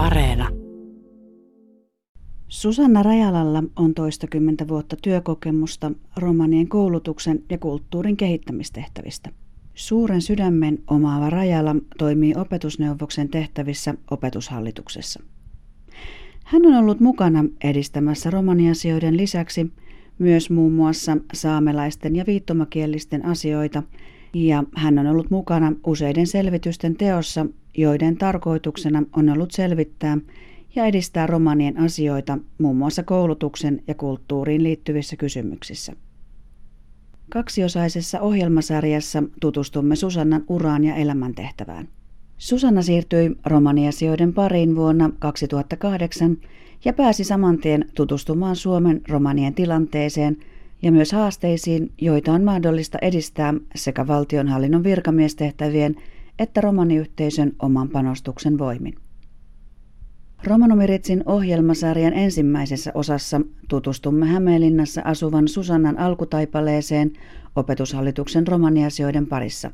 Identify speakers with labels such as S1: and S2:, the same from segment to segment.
S1: Areena. Susanna Rajalalla on toistakymmentä vuotta työkokemusta romanien koulutuksen ja kulttuurin kehittämistehtävistä. Suuren sydämen omaava Rajala toimii opetusneuvoksen tehtävissä opetushallituksessa. Hän on ollut mukana edistämässä romaniasioiden lisäksi myös muun muassa saamelaisten ja viittomakielisten asioita ja hän on ollut mukana useiden selvitysten teossa, joiden tarkoituksena on ollut selvittää ja edistää romanien asioita muun muassa koulutuksen ja kulttuuriin liittyvissä kysymyksissä. Kaksiosaisessa ohjelmasarjassa tutustumme Susannan uraan ja elämäntehtävään. Susanna siirtyi romaniasioiden pariin vuonna 2008 ja pääsi samantien tutustumaan Suomen romanien tilanteeseen ja myös haasteisiin, joita on mahdollista edistää sekä valtionhallinnon virkamiestehtävien että romaniyhteisön oman panostuksen voimin. Romanomiritsin ohjelmasarjan ensimmäisessä osassa tutustumme Hämeenlinnassa asuvan Susannan alkutaipaleeseen opetushallituksen romaniasioiden parissa.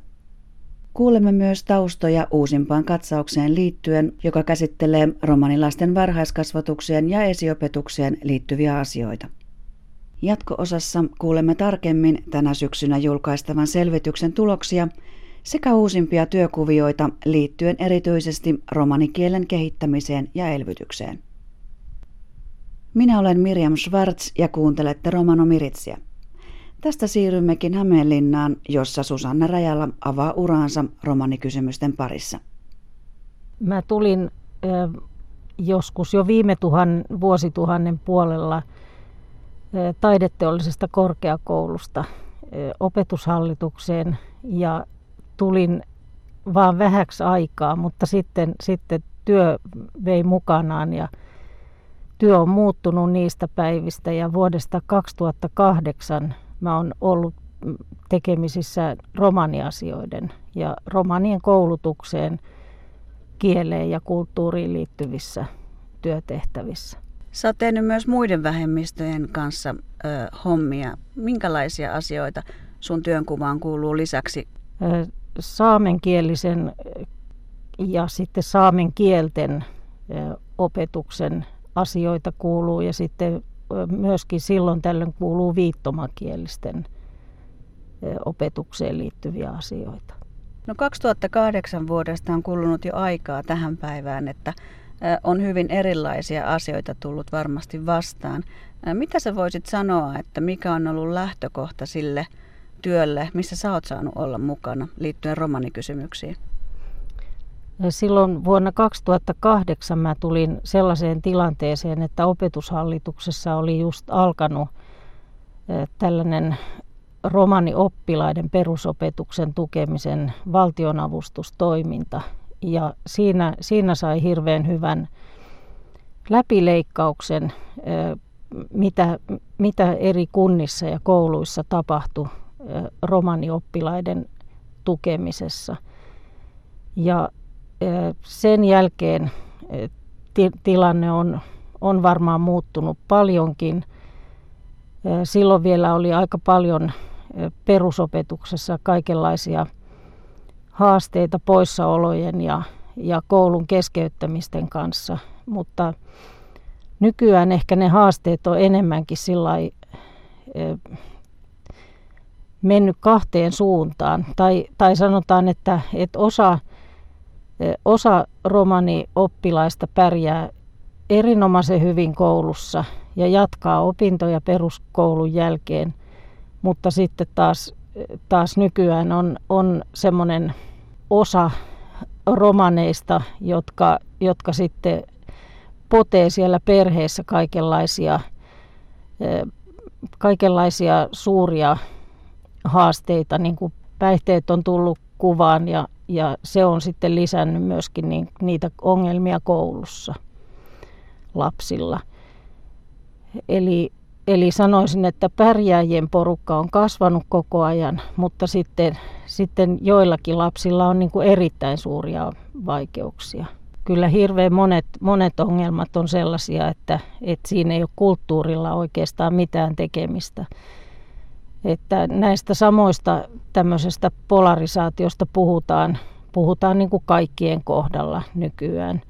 S1: Kuulemme myös taustoja uusimpaan katsaukseen liittyen, joka käsittelee romanilasten varhaiskasvatukseen ja esiopetukseen liittyviä asioita. Jatko-osassa kuulemme tarkemmin tänä syksynä julkaistavan selvityksen tuloksia sekä uusimpia työkuvioita liittyen erityisesti romanikielen kehittämiseen ja elvytykseen. Minä olen Mirjam Schwartz ja kuuntelette Romano Miritsiä. Tästä siirrymmekin Hämeenlinnaan, jossa Susanna Rajala avaa uraansa romanikysymysten parissa.
S2: Mä tulin joskus jo viime tuhan, vuosituhannen puolella – taideteollisesta korkeakoulusta opetushallitukseen ja tulin vaan vähäksi aikaa, mutta sitten, sitten työ vei mukanaan ja työ on muuttunut niistä päivistä ja vuodesta 2008 mä oon ollut tekemisissä romaniasioiden ja romanien koulutukseen, kieleen ja kulttuuriin liittyvissä työtehtävissä.
S1: Sä oot tehnyt myös muiden vähemmistöjen kanssa ö, hommia. Minkälaisia asioita sun työnkuvaan kuuluu lisäksi?
S2: Saamenkielisen ja sitten saamen kielten opetuksen asioita kuuluu ja sitten myöskin silloin tällöin kuuluu viittomakielisten opetukseen liittyviä asioita.
S1: No 2008 vuodesta on kulunut jo aikaa tähän päivään, että on hyvin erilaisia asioita tullut varmasti vastaan. Mitä sä voisit sanoa, että mikä on ollut lähtökohta sille työlle, missä sä oot saanut olla mukana liittyen romanikysymyksiin?
S2: Silloin vuonna 2008 mä tulin sellaiseen tilanteeseen, että opetushallituksessa oli just alkanut tällainen romanioppilaiden perusopetuksen tukemisen valtionavustustoiminta – ja siinä, siinä sai hirveän hyvän läpileikkauksen, mitä, mitä eri kunnissa ja kouluissa tapahtui romanioppilaiden tukemisessa. Ja sen jälkeen tilanne on, on varmaan muuttunut paljonkin. Silloin vielä oli aika paljon perusopetuksessa kaikenlaisia haasteita poissaolojen ja, ja koulun keskeyttämisten kanssa, mutta nykyään ehkä ne haasteet on enemmänkin sillä e, mennyt kahteen suuntaan. Tai, tai sanotaan, että, että osa, e, osa romani-oppilaista pärjää erinomaisen hyvin koulussa ja jatkaa opintoja peruskoulun jälkeen, mutta sitten taas taas nykyään on, on semmoinen osa romaneista, jotka, jotka sitten potee siellä perheessä kaikenlaisia, kaikenlaisia suuria haasteita, niin kuin päihteet on tullut kuvaan ja, ja se on sitten lisännyt myöskin niin, niitä ongelmia koulussa lapsilla. Eli Eli sanoisin, että pärjääjien porukka on kasvanut koko ajan, mutta sitten, sitten joillakin lapsilla on niin kuin erittäin suuria vaikeuksia. Kyllä hirveän monet, monet ongelmat on sellaisia, että, että siinä ei ole kulttuurilla oikeastaan mitään tekemistä. Että näistä samoista tämmöisestä polarisaatiosta puhutaan, puhutaan niin kuin kaikkien kohdalla nykyään.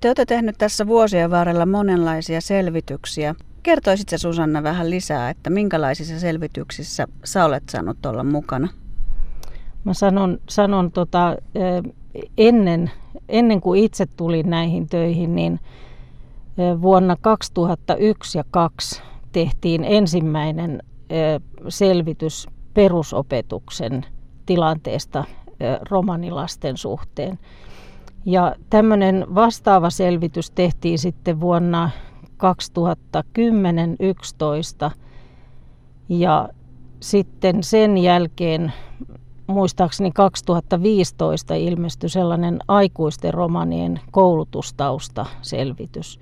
S1: Te olette tehnyt tässä vuosien varrella monenlaisia selvityksiä. Kertoisitko Susanna vähän lisää, että minkälaisissa selvityksissä sä olet saanut olla mukana?
S2: Mä sanon, sanon tota, ennen, ennen kuin itse tulin näihin töihin, niin vuonna 2001 ja 2002 tehtiin ensimmäinen selvitys perusopetuksen tilanteesta romanilasten suhteen. Ja tämmöinen vastaava selvitys tehtiin sitten vuonna 2010-2011 ja sitten sen jälkeen muistaakseni 2015 ilmestyi sellainen aikuisten romanien koulutustausta selvitys.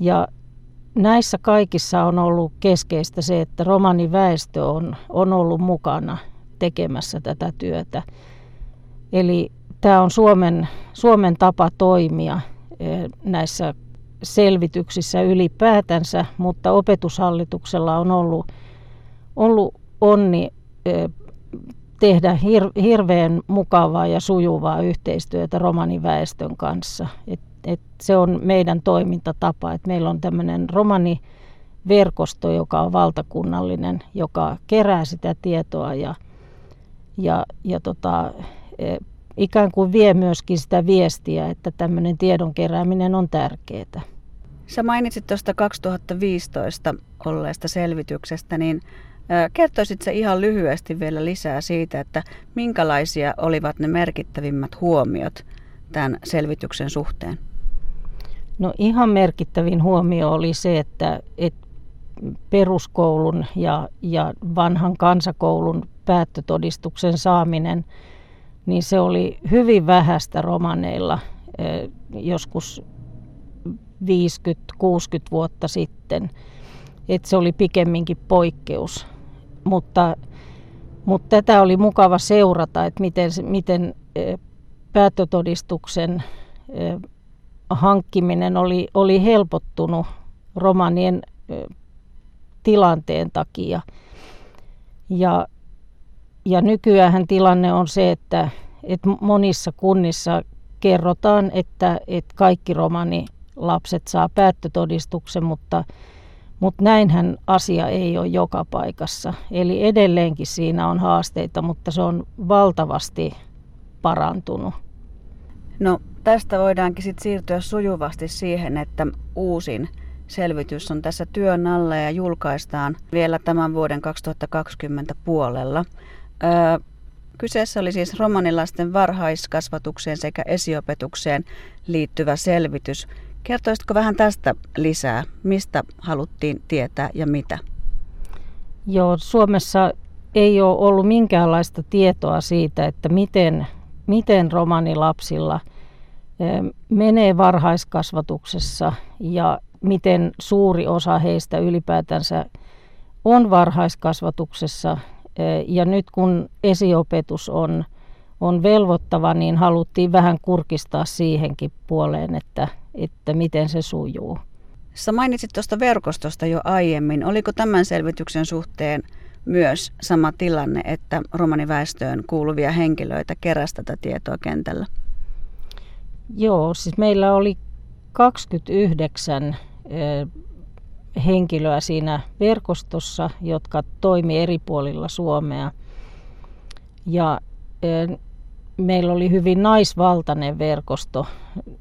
S2: Ja näissä kaikissa on ollut keskeistä se, että romaniväestö on, on ollut mukana tekemässä tätä työtä. Eli tämä on Suomen, Suomen tapa toimia eh, näissä selvityksissä ylipäätänsä, mutta opetushallituksella on ollut, ollut onni eh, tehdä hir- hirveän mukavaa ja sujuvaa yhteistyötä romaniväestön kanssa. Et, et se on meidän toimintatapa, että meillä on tämmöinen romaniverkosto, joka on valtakunnallinen, joka kerää sitä tietoa ja, ja, ja tota, ikään kuin vie myöskin sitä viestiä, että tämmöinen tiedon kerääminen on tärkeää.
S1: Sä mainitsit tuosta 2015 olleesta selvityksestä, niin Kertoisitko ihan lyhyesti vielä lisää siitä, että minkälaisia olivat ne merkittävimmät huomiot tämän selvityksen suhteen?
S2: No ihan merkittävin huomio oli se, että, että peruskoulun ja, ja vanhan kansakoulun päättötodistuksen saaminen, niin se oli hyvin vähäistä romaneilla joskus 50-60 vuotta sitten. Että se oli pikemminkin poikkeus mutta, mutta tätä oli mukava seurata, että miten, miten päättötodistuksen hankkiminen oli, oli helpottunut romanien tilanteen takia. Ja, ja nykyään tilanne on se, että, että monissa kunnissa kerrotaan, että, että kaikki romanilapset saa päättötodistuksen, mutta mutta näinhän asia ei ole joka paikassa. Eli edelleenkin siinä on haasteita, mutta se on valtavasti parantunut.
S1: No tästä voidaankin sitten siirtyä sujuvasti siihen, että uusin selvitys on tässä työn alla ja julkaistaan vielä tämän vuoden 2020 puolella. Kyseessä oli siis romanilasten varhaiskasvatukseen sekä esiopetukseen liittyvä selvitys. Kertoisitko vähän tästä lisää? Mistä haluttiin tietää ja mitä?
S2: Joo, Suomessa ei ole ollut minkäänlaista tietoa siitä, että miten, miten romanilapsilla menee varhaiskasvatuksessa ja miten suuri osa heistä ylipäätänsä on varhaiskasvatuksessa. Ja nyt kun esiopetus on, on velvoittava, niin haluttiin vähän kurkistaa siihenkin puoleen, että että miten se sujuu.
S1: Sä mainitsit tuosta verkostosta jo aiemmin. Oliko tämän selvityksen suhteen myös sama tilanne, että romaniväestöön kuuluvia henkilöitä keräsi tätä tietoa kentällä?
S2: Joo, siis meillä oli 29 henkilöä siinä verkostossa, jotka toimi eri puolilla Suomea. Ja meillä oli hyvin naisvaltainen verkosto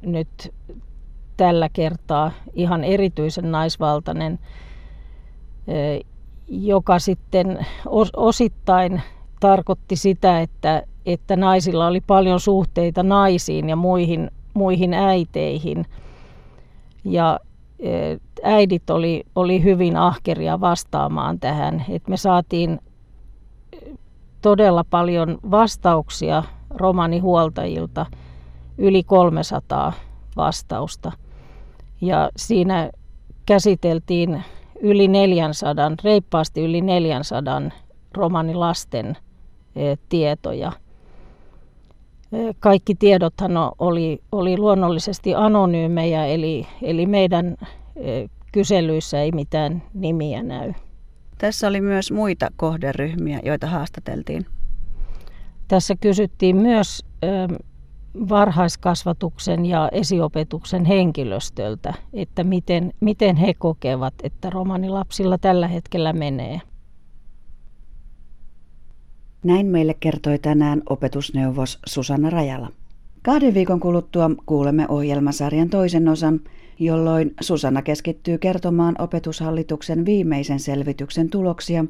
S2: nyt tällä kertaa ihan erityisen naisvaltainen, joka sitten osittain tarkoitti sitä, että, että naisilla oli paljon suhteita naisiin ja muihin, muihin äiteihin. Ja äidit oli, oli hyvin ahkeria vastaamaan tähän. Et me saatiin todella paljon vastauksia romanihuoltajilta, yli 300 vastausta. Ja siinä käsiteltiin yli 400, reippaasti yli 400 romanilasten e, tietoja. E, kaikki tiedothan oli, oli luonnollisesti anonyymejä, eli, eli meidän e, kyselyissä ei mitään nimiä näy.
S1: Tässä oli myös muita kohderyhmiä, joita haastateltiin.
S2: Tässä kysyttiin myös varhaiskasvatuksen ja esiopetuksen henkilöstöltä, että miten, miten he kokevat, että romanilapsilla tällä hetkellä menee.
S1: Näin meille kertoi tänään opetusneuvos Susanna Rajala. Kahden viikon kuluttua kuulemme ohjelmasarjan toisen osan, jolloin Susanna keskittyy kertomaan opetushallituksen viimeisen selvityksen tuloksia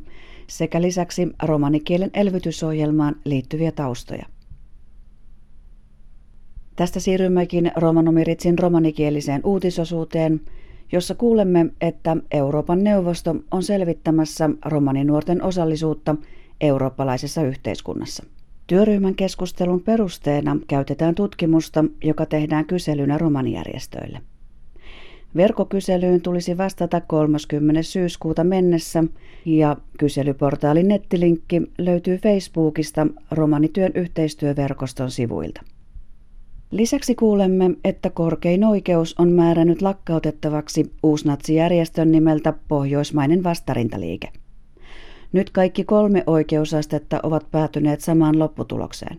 S1: sekä lisäksi romanikielen elvytysohjelmaan liittyviä taustoja. Tästä siirrymmekin Romanomiritsin romanikieliseen uutisosuuteen, jossa kuulemme, että Euroopan neuvosto on selvittämässä romaninuorten osallisuutta eurooppalaisessa yhteiskunnassa. Työryhmän keskustelun perusteena käytetään tutkimusta, joka tehdään kyselynä romanijärjestöille. Verkkokyselyyn tulisi vastata 30. syyskuuta mennessä ja kyselyportaalin nettilinkki löytyy Facebookista Romanityön yhteistyöverkoston sivuilta. Lisäksi kuulemme, että korkein oikeus on määrännyt lakkautettavaksi uusnatsijärjestön nimeltä Pohjoismainen vastarintaliike. Nyt kaikki kolme oikeusastetta ovat päätyneet samaan lopputulokseen.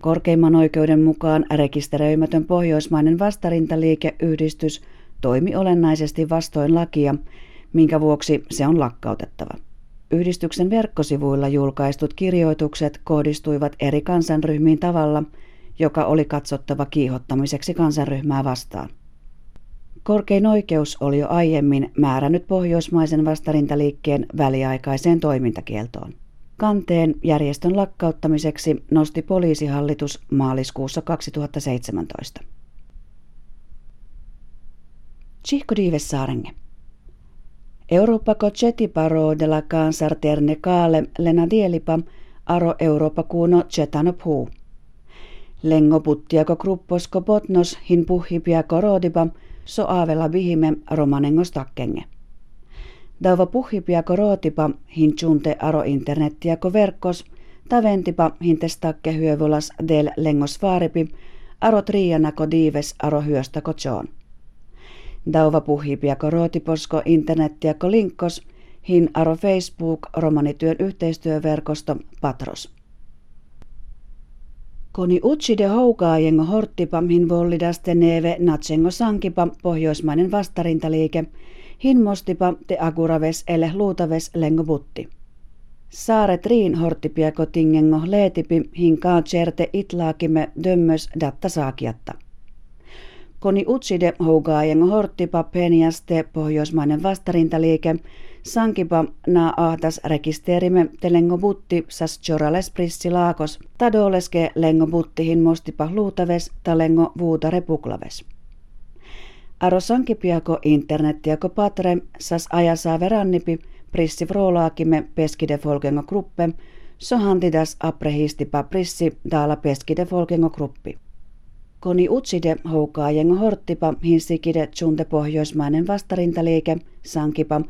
S1: Korkeimman oikeuden mukaan rekisteröimätön pohjoismainen vastarintaliikeyhdistys toimi olennaisesti vastoin lakia, minkä vuoksi se on lakkautettava. Yhdistyksen verkkosivuilla julkaistut kirjoitukset kohdistuivat eri kansanryhmiin tavalla, joka oli katsottava kiihottamiseksi kansanryhmää vastaan. Korkein oikeus oli jo aiemmin määrännyt pohjoismaisen vastarintaliikkeen väliaikaiseen toimintakieltoon. Kanteen järjestön lakkauttamiseksi nosti poliisihallitus maaliskuussa 2017. Cihko Diivessaarenge. Eurooppa Cocetti paro de la cansar terne kaale lena dielipa aro Eurooppa kuuno cetano puu. Lengo puttiako krupposko potnos hin puhhipiako roodipa so aavella vihime romanengos takkenge. Dauva puhhipiako rootipa hin chunte aro internettiako verkkos, taventipa hintestakke hyövolas del lengos vaaripi, aro trianako diives aro hyöstäko joon. Dauva puhhipiako rootiposko internettiako linkkos, hin aro Facebook romanityön yhteistyöverkosto Patros. Koni utside houkaajengo horttipa hin vollidaste neve natsengo sankipa pohjoismainen vastarintaliike, hin mostipa te aguraves ele luutaves lengo butti. Saaret riin horttipiako tingengo leetipi hin kaatserte itlaakime dömmös datta saakiatta. Koni utside houkaajengo horttipa peniaste pohjoismainen vastarintaliike, sankipa na ahtas rekisterime te lengo butti sas chorales laakos, tadoleske lengo buttihin mostipa luutaves ta lengo vuuta repuklaves. Aro sankipiako internettiako patre sas ajasaa verannipi prissi vrolaakime peskide folkengo gruppe, so hantidas aprehistipa prissi daala peskide folkengo gruppi. Koni utside houkaajengo horttipa hinsikide tsunte pohjoismainen vastarintaliike, sankipa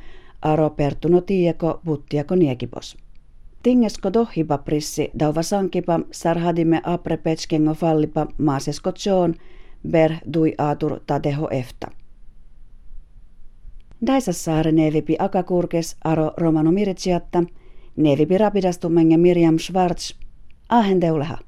S1: aro pertuno tieko buttiako niekipos. Tingesko dohipa prissi dauva sankipa sarhadimme apre petskengo fallipa maasesko tjoon ber dui aatur tadeho efta. Daisassaare nevipi akakurkes aro romano miritsiatta, nevipi rapidastumenge Miriam Schwarz, ahen teuleha.